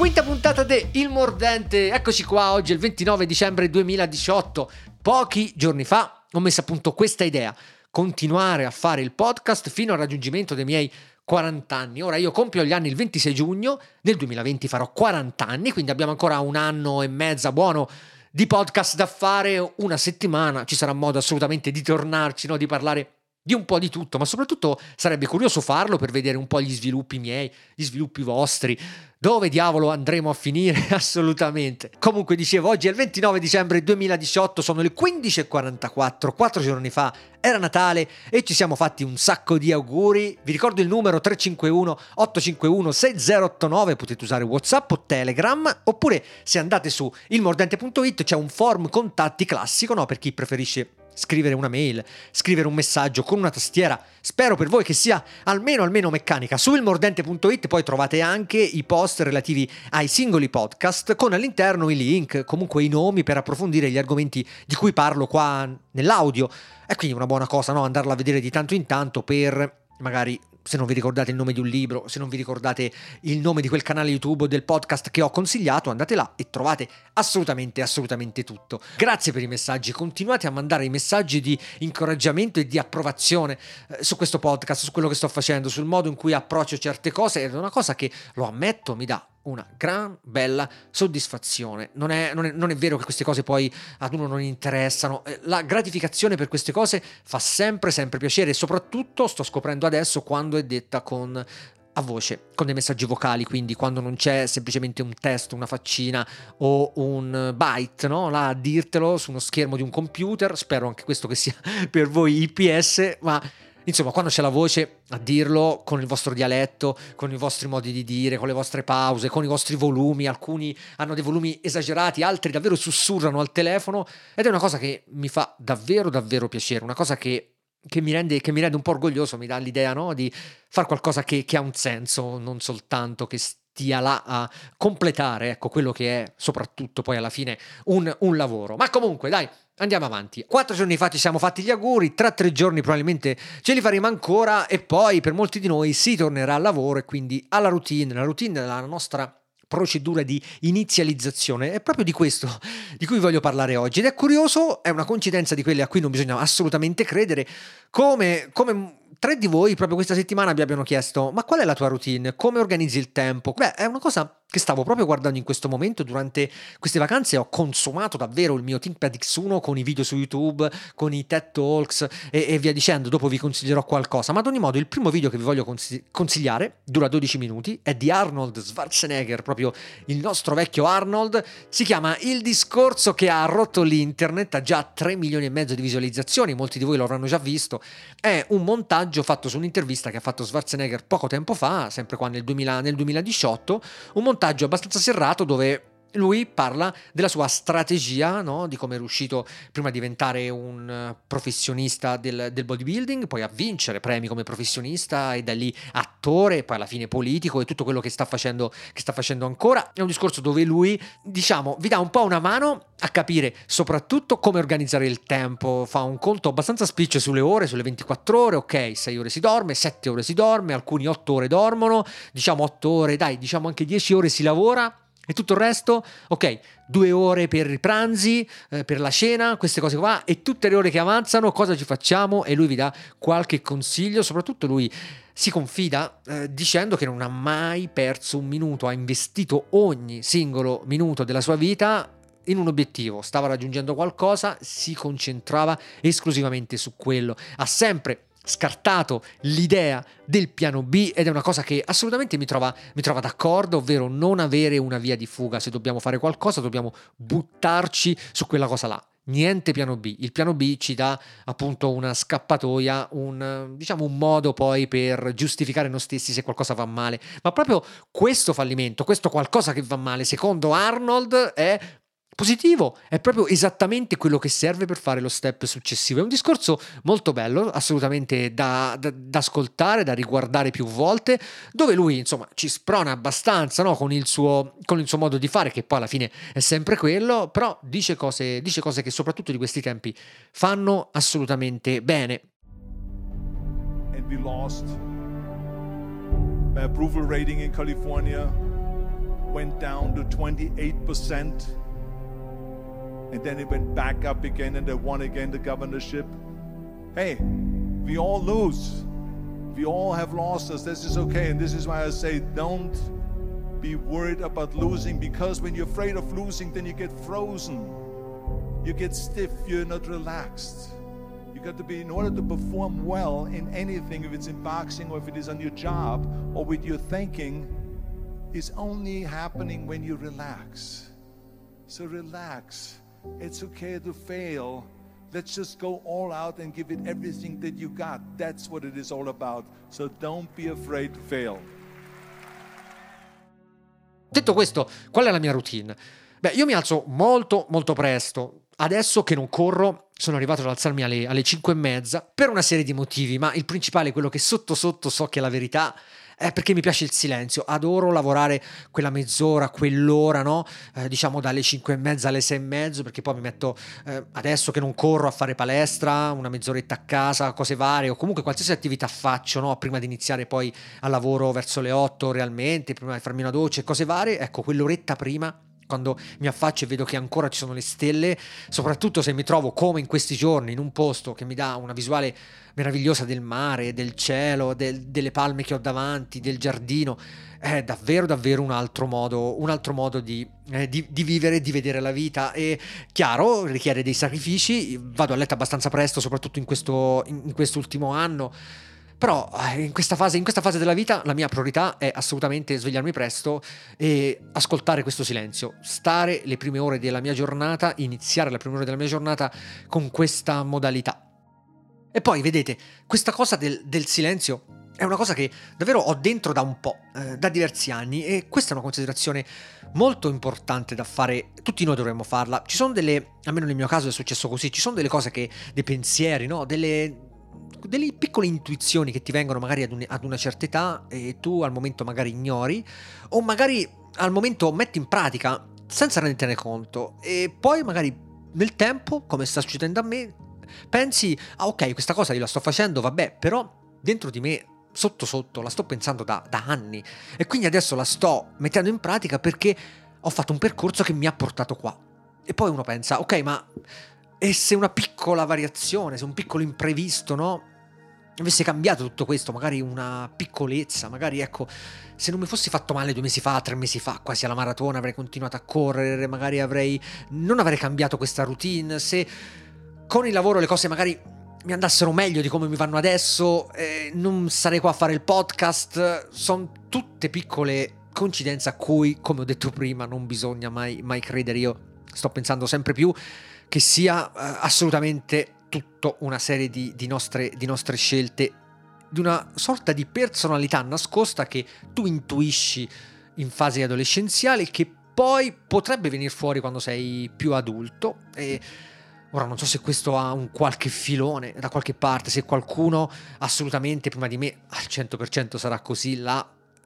Quinta puntata de Il Mordente, eccoci qua, oggi il 29 dicembre 2018. Pochi giorni fa ho messo a punto questa idea, continuare a fare il podcast fino al raggiungimento dei miei 40 anni. Ora io compio gli anni il 26 giugno, nel 2020 farò 40 anni, quindi abbiamo ancora un anno e mezza buono di podcast da fare, una settimana, ci sarà modo assolutamente di tornarci, no? di parlare di un po' di tutto, ma soprattutto sarebbe curioso farlo per vedere un po' gli sviluppi miei, gli sviluppi vostri. Dove diavolo andremo a finire? Assolutamente. Comunque dicevo, oggi è il 29 dicembre 2018, sono le 15.44, quattro giorni fa era Natale e ci siamo fatti un sacco di auguri. Vi ricordo il numero 351 851 6089, potete usare WhatsApp o Telegram, oppure se andate su ilmordente.it c'è un form contatti classico, no? Per chi preferisce scrivere una mail, scrivere un messaggio con una tastiera. Spero per voi che sia almeno almeno meccanica. Su ilmordente.it poi trovate anche i post relativi ai singoli podcast con all'interno i link, comunque i nomi per approfondire gli argomenti di cui parlo qua nell'audio. È quindi una buona cosa no? andarla a vedere di tanto in tanto per magari se non vi ricordate il nome di un libro, se non vi ricordate il nome di quel canale YouTube o del podcast che ho consigliato, andate là e trovate assolutamente, assolutamente tutto. Grazie per i messaggi, continuate a mandare i messaggi di incoraggiamento e di approvazione eh, su questo podcast, su quello che sto facendo, sul modo in cui approccio certe cose, è una cosa che, lo ammetto, mi dà una gran bella soddisfazione. Non è, non, è, non è, vero che queste cose poi ad uno non interessano. Eh, la gratificazione per queste cose fa sempre, sempre piacere e soprattutto sto scoprendo adesso quando è detta con a voce, con dei messaggi vocali, quindi quando non c'è semplicemente un testo, una faccina o un byte, no? Là a dirtelo su uno schermo di un computer, spero anche questo che sia per voi IPS, ma Insomma, quando c'è la voce a dirlo con il vostro dialetto, con i vostri modi di dire, con le vostre pause, con i vostri volumi, alcuni hanno dei volumi esagerati, altri davvero sussurrano al telefono ed è una cosa che mi fa davvero davvero piacere, una cosa che, che, mi, rende, che mi, rende, un po' orgoglioso, mi dà l'idea no? di fare qualcosa che, che ha un senso, non soltanto che stia là a completare ecco, quello che è soprattutto poi alla fine un, un lavoro. Ma comunque dai, Andiamo avanti. Quattro giorni fa ci siamo fatti gli auguri, tra tre giorni probabilmente ce li faremo ancora e poi per molti di noi si tornerà al lavoro e quindi alla routine, la routine della nostra procedura di inizializzazione. È proprio di questo di cui voglio parlare oggi ed è curioso, è una coincidenza di quelle a cui non bisogna assolutamente credere, come, come tre di voi proprio questa settimana mi abbiano chiesto ma qual è la tua routine? Come organizzi il tempo? Beh, è una cosa che stavo proprio guardando in questo momento durante queste vacanze ho consumato davvero il mio ThinkPad X1 con i video su YouTube, con i TED Talks e, e, via dicendo, dopo vi consiglierò qualcosa, ma ad ogni modo il primo video che vi voglio consigliare dura 12 minuti, è di Arnold Schwarzenegger, proprio il nostro vecchio Arnold, si chiama Il discorso che ha rotto l'internet, ha già 3 milioni e mezzo di visualizzazioni, molti di voi lo avranno già visto, è un montaggio fatto su un'intervista che ha fatto Schwarzenegger poco tempo fa, sempre qua nel, 2000, nel 2018, un montaggio montaggio abbastanza serrato dove lui parla della sua strategia, no? di come è riuscito prima a diventare un eh, professionista del, del, bodybuilding, poi a vincere premi come professionista e da lì attore, poi alla fine politico e tutto quello che sta facendo, che sta facendo ancora. È un discorso dove lui, diciamo, vi dà un po' una mano a capire soprattutto come organizzare il tempo, fa un conto abbastanza spiccio sulle ore, sulle 24 ore, ok, 6 ore si dorme, 7 ore si dorme, alcuni 8 ore dormono, diciamo 8 ore, dai, diciamo anche 10 ore si lavora e tutto il resto, ok, due ore per i pranzi, eh, per la cena, queste cose qua, e tutte le ore che avanzano, cosa ci facciamo? E lui vi dà qualche consiglio, soprattutto lui si confida eh, dicendo che non ha mai perso un minuto, ha investito ogni singolo minuto della sua vita in un obiettivo, stava raggiungendo qualcosa, si concentrava esclusivamente su quello, ha sempre scartato l'idea del piano B ed è una cosa che assolutamente mi trova, mi trova, d'accordo, ovvero non avere una via di fuga. Se dobbiamo fare qualcosa dobbiamo buttarci su quella cosa là. Niente piano B. Il piano B ci dà appunto una scappatoia, un, diciamo un modo poi per giustificare noi stessi se qualcosa va male. Ma proprio questo fallimento, questo qualcosa che va male, secondo Arnold, è positivo, è proprio esattamente quello che serve per fare lo step successivo. È un discorso molto bello, assolutamente da, da, da ascoltare, da riguardare più volte, dove lui insomma ci sprona abbastanza no? con, il suo, con, il suo, modo di fare, che poi alla fine è sempre quello, però dice cose, dice cose che soprattutto di questi tempi fanno assolutamente bene. And we lost by approval rating in California went down to 28%, and then he went back up again, and they won again the governorship. Hey, we all lose. We all have losses. This is okay. And this is why I say don't be worried about losing because when you're afraid of losing, then you get frozen. You get stiff. You're not relaxed. You got to be, in order to perform well in anything, if it's in boxing or if it is on your job or with your thinking, is only happening when you relax. So relax. It's okay to fail. Let's just go all out and give it everything that you got. That's what it is all about. So don't be afraid to fail. Detto questo, qual è la mia routine? Beh, io mi alzo molto, molto presto. Adesso che non corro, sono arrivato ad alzarmi alle, alle 5 e mezza per una serie di motivi, ma il principale, quello che sotto sotto so che è la verità, è perché mi piace il silenzio. Adoro lavorare quella mezz'ora, quell'ora, no? Eh, diciamo dalle 5 e mezza alle 6 e mezzo, perché poi mi metto eh, adesso che non corro a fare palestra, una mezz'oretta a casa, cose varie, o comunque qualsiasi attività faccio, no? Prima di iniziare poi al lavoro verso le 8 realmente, prima di farmi una doccia cose varie, ecco, quell'oretta prima quando mi affaccio e vedo che ancora ci sono le stelle, soprattutto se mi trovo come in questi giorni in un posto che mi dà una visuale meravigliosa del mare, del cielo, del, delle palme che ho davanti, del giardino, è davvero davvero un altro modo, un altro modo di, eh, di, di vivere, di vedere la vita. E chiaro richiede dei sacrifici, vado a letto abbastanza presto soprattutto in, questo, in, in quest'ultimo anno però eh, in questa, fase, in questa fase della vita la mia priorità è assolutamente svegliarmi presto e ascoltare questo silenzio, stare le prime ore della mia giornata, iniziare le prime ore della mia giornata con questa modalità. E poi vedete, questa cosa del, del silenzio è una cosa che davvero ho dentro da un po', eh, da diversi anni e questa è una considerazione molto importante da fare, tutti noi dovremmo farla. Ci sono delle, almeno nel mio caso è successo così, ci sono delle cose che, dei pensieri, no? delle, delle piccole intuizioni che ti vengono magari ad, un, ad, una certa età e tu al momento magari ignori o magari al momento metti in pratica senza rendertene conto e poi magari nel tempo, come sta succedendo a me, pensi, ah ok, questa cosa io la sto facendo, vabbè, però dentro di me sotto sotto la sto pensando da, da anni e quindi adesso la sto mettendo in pratica perché ho fatto un percorso che mi ha portato qua. E poi uno pensa, ok, ma e se una piccola variazione, se un piccolo imprevisto, no? Avesse cambiato tutto questo, magari una piccolezza, magari ecco, se non mi fossi fatto male due mesi fa, tre mesi fa, quasi alla maratona, avrei continuato a correre, magari avrei. non avrei cambiato questa routine, se con il lavoro le cose magari mi andassero meglio di come mi vanno adesso, eh, non sarei qua a fare il podcast, sono tutte piccole coincidenze a cui, come ho detto prima, non bisogna mai, mai credere. Io sto pensando sempre più che sia eh, assolutamente tutto una serie di, di, nostre, di nostre scelte, di una sorta di personalità nascosta che tu intuisci in fase adolescenziale che poi potrebbe venire fuori quando sei più adulto. E ora non so se questo ha un qualche filone da qualche parte, se qualcuno assolutamente prima di me al 100% sarà così l'ha,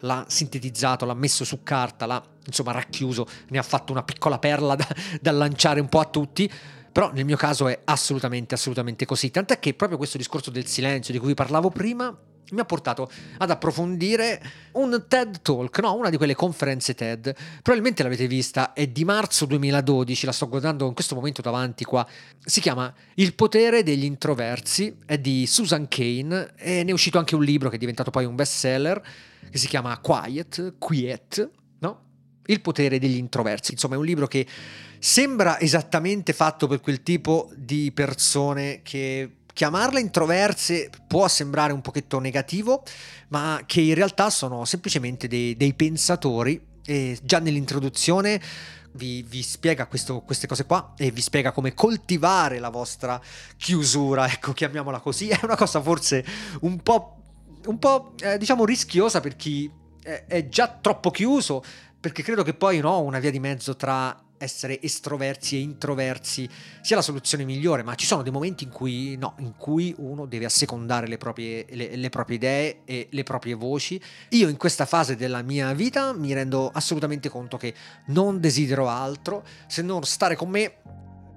l'ha sintetizzato, l'ha messo su carta, l'ha insomma racchiuso, ne ha fatto una piccola perla da, da lanciare un po' a tutti. Però nel mio caso è assolutamente, assolutamente così. Tant'è che proprio questo discorso del silenzio di cui parlavo prima mi ha portato ad approfondire un TED Talk, no, una di quelle conferenze TED. Probabilmente l'avete vista, è di marzo 2012, la sto guardando in questo momento davanti qua. Si chiama Il potere degli introversi, è di Susan Kane e ne è uscito anche un libro che è diventato poi un bestseller che si chiama Quiet, Quiet, no? Il potere degli introversi. Insomma, è un libro che sembra esattamente fatto per quel tipo di persone che chiamarle introverse può sembrare un pochetto negativo, ma che in realtà sono semplicemente dei, dei pensatori. E già nell'introduzione vi, vi spiega questo, queste cose qua e vi spiega come coltivare la vostra chiusura, ecco, chiamiamola così. È una cosa forse un po', un po' eh, diciamo rischiosa per chi è, è già troppo chiuso, perché credo che poi no, una via di mezzo tra essere estroversi e introversi sia la soluzione migliore, ma ci sono dei momenti in cui no, in cui uno deve assecondare le proprie, le, le proprie idee e le proprie voci. Io in questa fase della mia vita mi rendo assolutamente conto che non desidero altro se non stare con me,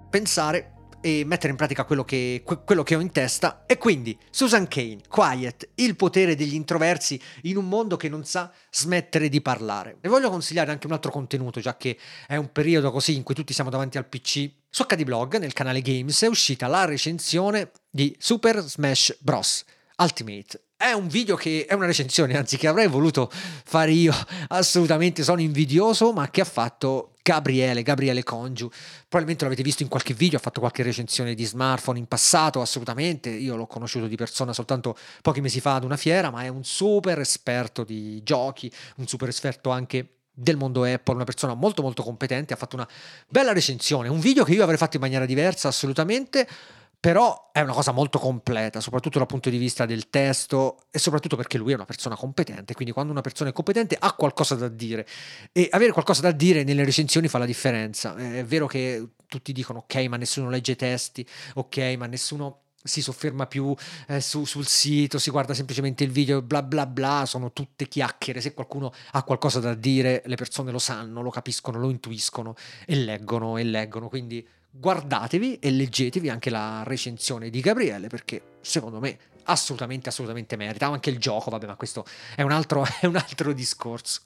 pensare e mettere in pratica quello che, quello che ho in testa. E quindi Susan Kane, Quiet, il potere degli introversi in un mondo che non sa smettere di parlare. E voglio consigliare anche un altro contenuto, già che è un periodo così in cui tutti siamo davanti al PC. Su HD Blog, nel canale Games, è uscita la recensione di Super Smash Bros. Ultimate è un video che è una recensione, anzi che avrei voluto fare io, assolutamente sono invidioso, ma che ha fatto Gabriele, Gabriele Congiu. Probabilmente l'avete visto in qualche video, ha fatto qualche recensione di smartphone in passato, assolutamente. Io l'ho conosciuto di persona soltanto pochi mesi fa ad una fiera, ma è un super esperto di giochi, un super esperto anche del mondo Apple, una persona molto molto competente, ha fatto una bella recensione, un video che io avrei fatto in maniera diversa assolutamente però è una cosa molto completa, soprattutto dal punto di vista del testo e soprattutto perché lui è una persona competente, quindi quando una persona è competente ha qualcosa da dire e avere qualcosa da dire nelle recensioni fa la differenza. È vero che tutti dicono ok, ma nessuno legge testi, ok, ma nessuno si sofferma più eh, su, sul sito, si guarda semplicemente il video, bla bla bla, sono tutte chiacchiere. Se qualcuno ha qualcosa da dire, le persone lo sanno, lo capiscono, lo intuiscono e leggono e leggono. Quindi guardatevi e leggetevi anche la recensione di Gabriele perché secondo me assolutamente assolutamente merita anche il gioco vabbè ma questo è un altro, è un altro discorso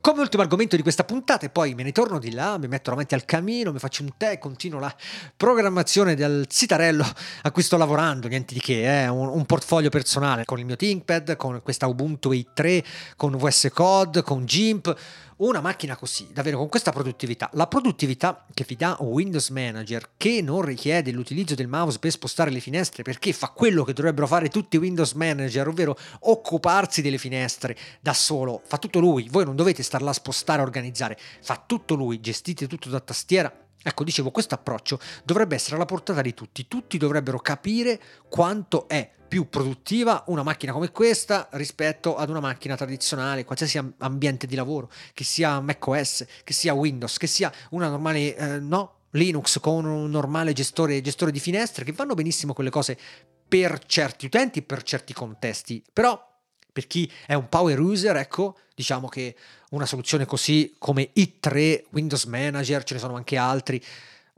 come ultimo argomento di questa puntata, e poi me ne torno di là, mi metto davanti al camino, mi faccio un tè continuo la programmazione del sitarello a cui sto lavorando, niente di che, eh? un, un, portfolio personale con il mio ThinkPad, con questa Ubuntu 8.3, con VS Code, con GIMP, una macchina così, davvero con questa produttività. La produttività che vi dà Windows Manager, che non richiede l'utilizzo del mouse per spostare le finestre, perché fa quello che dovrebbero fare tutti i Windows Manager, ovvero occuparsi delle finestre da solo. Fa tutto lui, voi non dovete star là a spostare, organizzare, fa tutto lui, gestite tutto da tastiera Ecco, dicevo, questo approccio dovrebbe essere alla portata di tutti. Tutti dovrebbero capire quanto è più produttiva una macchina come questa rispetto ad una macchina tradizionale, qualsiasi ambiente di lavoro, che sia macOS, che sia Windows, che sia una normale, eh, no, Linux con un normale gestore, gestore di finestre, che vanno benissimo quelle cose per certi utenti, per certi contesti. Però per chi è un power user, ecco, diciamo che una soluzione così come i3 Windows Manager, ce ne sono anche altri,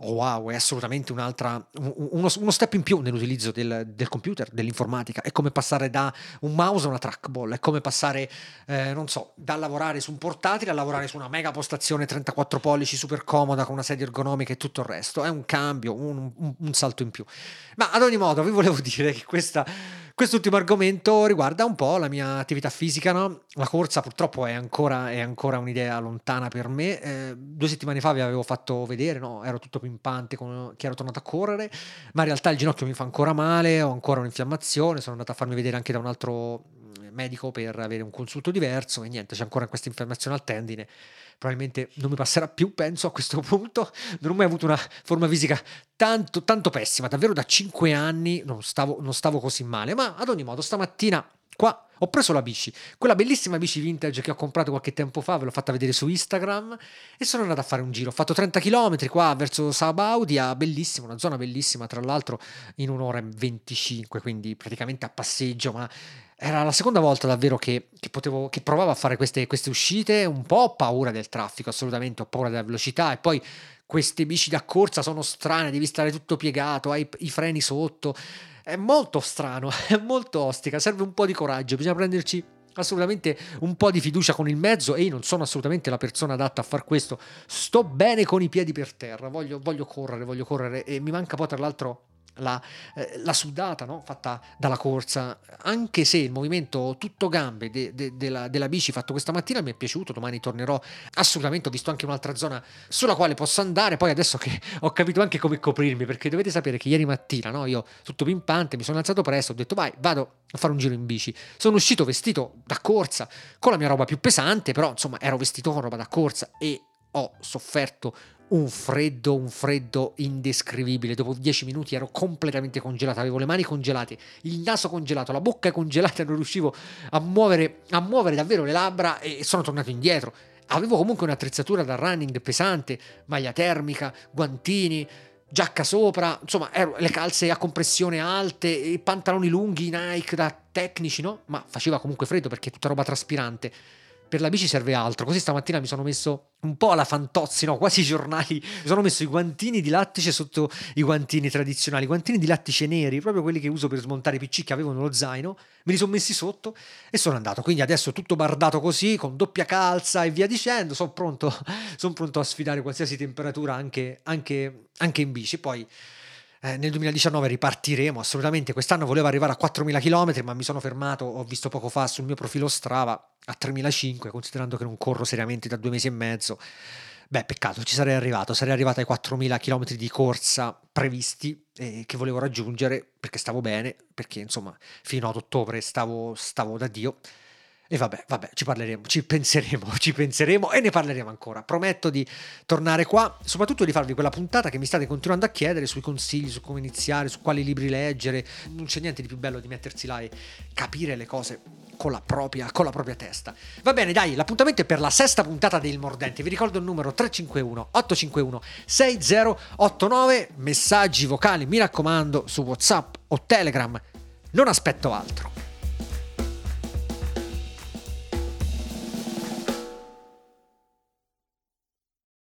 oh wow, è assolutamente un'altra, uno, uno step in più nell'utilizzo del, del, computer, dell'informatica. È come passare da un mouse a una trackball, è come passare, eh, non so, da lavorare su un portatile a lavorare su una mega postazione 34 pollici super comoda con una sedia ergonomica e tutto il resto. È un cambio, un, un, un salto in più. Ma ad ogni modo, vi volevo dire che questa Quest'ultimo argomento riguarda un po' la mia attività fisica, no? La corsa purtroppo è ancora, è ancora un'idea lontana per me. Eh, due settimane fa vi avevo fatto vedere, no? Ero tutto pimpante con, che ero tornato a correre, ma in realtà il ginocchio mi fa ancora male, ho ancora un'infiammazione, sono andato a farmi vedere anche da un altro medico per avere un consulto diverso e niente, c'è ancora questa infiammazione al tendine probabilmente non mi passerà più, penso a questo punto. Non ho mai avuto una forma fisica tanto, tanto pessima, davvero da 5 anni non stavo, non stavo così male, ma ad ogni modo stamattina qua ho preso la bici, quella bellissima bici vintage che ho comprato qualche tempo fa, ve l'ho fatta vedere su Instagram e sono andato a fare un giro. Ho fatto 30 km qua verso Sabaudia, bellissima, una zona bellissima, tra l'altro in un'ora e 25, quindi praticamente a passeggio, ma era la seconda volta davvero che, che, potevo, che provavo a fare queste, queste, uscite, un po' ho paura del traffico, assolutamente, ho paura della velocità e poi queste bici da corsa sono strane, devi stare tutto piegato, hai i freni sotto, è molto strano, è molto ostica, serve un po' di coraggio, bisogna prenderci assolutamente un po' di fiducia con il mezzo e io non sono assolutamente la persona adatta a far questo, sto bene con i piedi per terra, voglio, voglio correre, voglio correre e mi manca poi tra l'altro la, eh, la sudata no? fatta dalla corsa, anche se il movimento tutto gambe de, de, de la, della bici fatto questa mattina mi è piaciuto, domani tornerò assolutamente, ho visto anche un'altra zona sulla quale posso andare, poi adesso che ho capito anche come coprirmi, perché dovete sapere che ieri mattina no? io tutto pimpante mi sono alzato presto, ho detto vai, vado a fare un giro in bici, sono uscito vestito da corsa con la mia roba più pesante, però insomma ero vestito con roba da corsa e ho sofferto un freddo, un freddo indescrivibile. Dopo dieci minuti ero completamente congelato, avevo le mani congelate, il naso congelato, la bocca congelata, non riuscivo a muovere, a muovere davvero le labbra e sono tornato indietro. Avevo comunque un'attrezzatura da running pesante, maglia termica, guantini, giacca sopra, insomma, ero, le calze a compressione alte, i pantaloni lunghi Nike da tecnici, no? Ma faceva comunque freddo perché è tutta roba traspirante per la bici serve altro. Così stamattina mi sono messo un po' alla fantozzi, no? quasi giornali. Mi sono messo i guantini di lattice sotto i guantini tradizionali, i guantini di lattice neri, proprio quelli che uso per smontare i PC che avevo nello zaino. Me li sono messi sotto e sono andato. Quindi adesso tutto bardato così, con doppia calza e via dicendo. Sono pronto, son pronto a sfidare qualsiasi temperatura anche, anche, anche in bici. Poi eh, nel 2019 ripartiremo assolutamente. Quest'anno volevo arrivare a 4.000 km, ma mi sono fermato, ho visto poco fa sul mio profilo Strava a 3.500, considerando che non corro seriamente da due mesi e mezzo. Beh, peccato, ci sarei arrivato, sarei arrivato ai 4.000 km di corsa previsti eh, che volevo raggiungere perché stavo bene, perché insomma fino ad ottobre stavo, stavo da Dio. E vabbè, vabbè, ci parleremo, ci penseremo, ci penseremo e ne parleremo ancora. Prometto di tornare qua, soprattutto di farvi quella puntata che mi state continuando a chiedere sui consigli, su come iniziare, su quali libri leggere. Non c'è niente di più bello di mettersi là e capire le cose con la propria, con la propria testa. Va bene, dai, l'appuntamento è per la sesta puntata del Mordente. Vi ricordo il numero 351 851 6089, messaggi vocali, mi raccomando, su WhatsApp o Telegram. Non aspetto altro.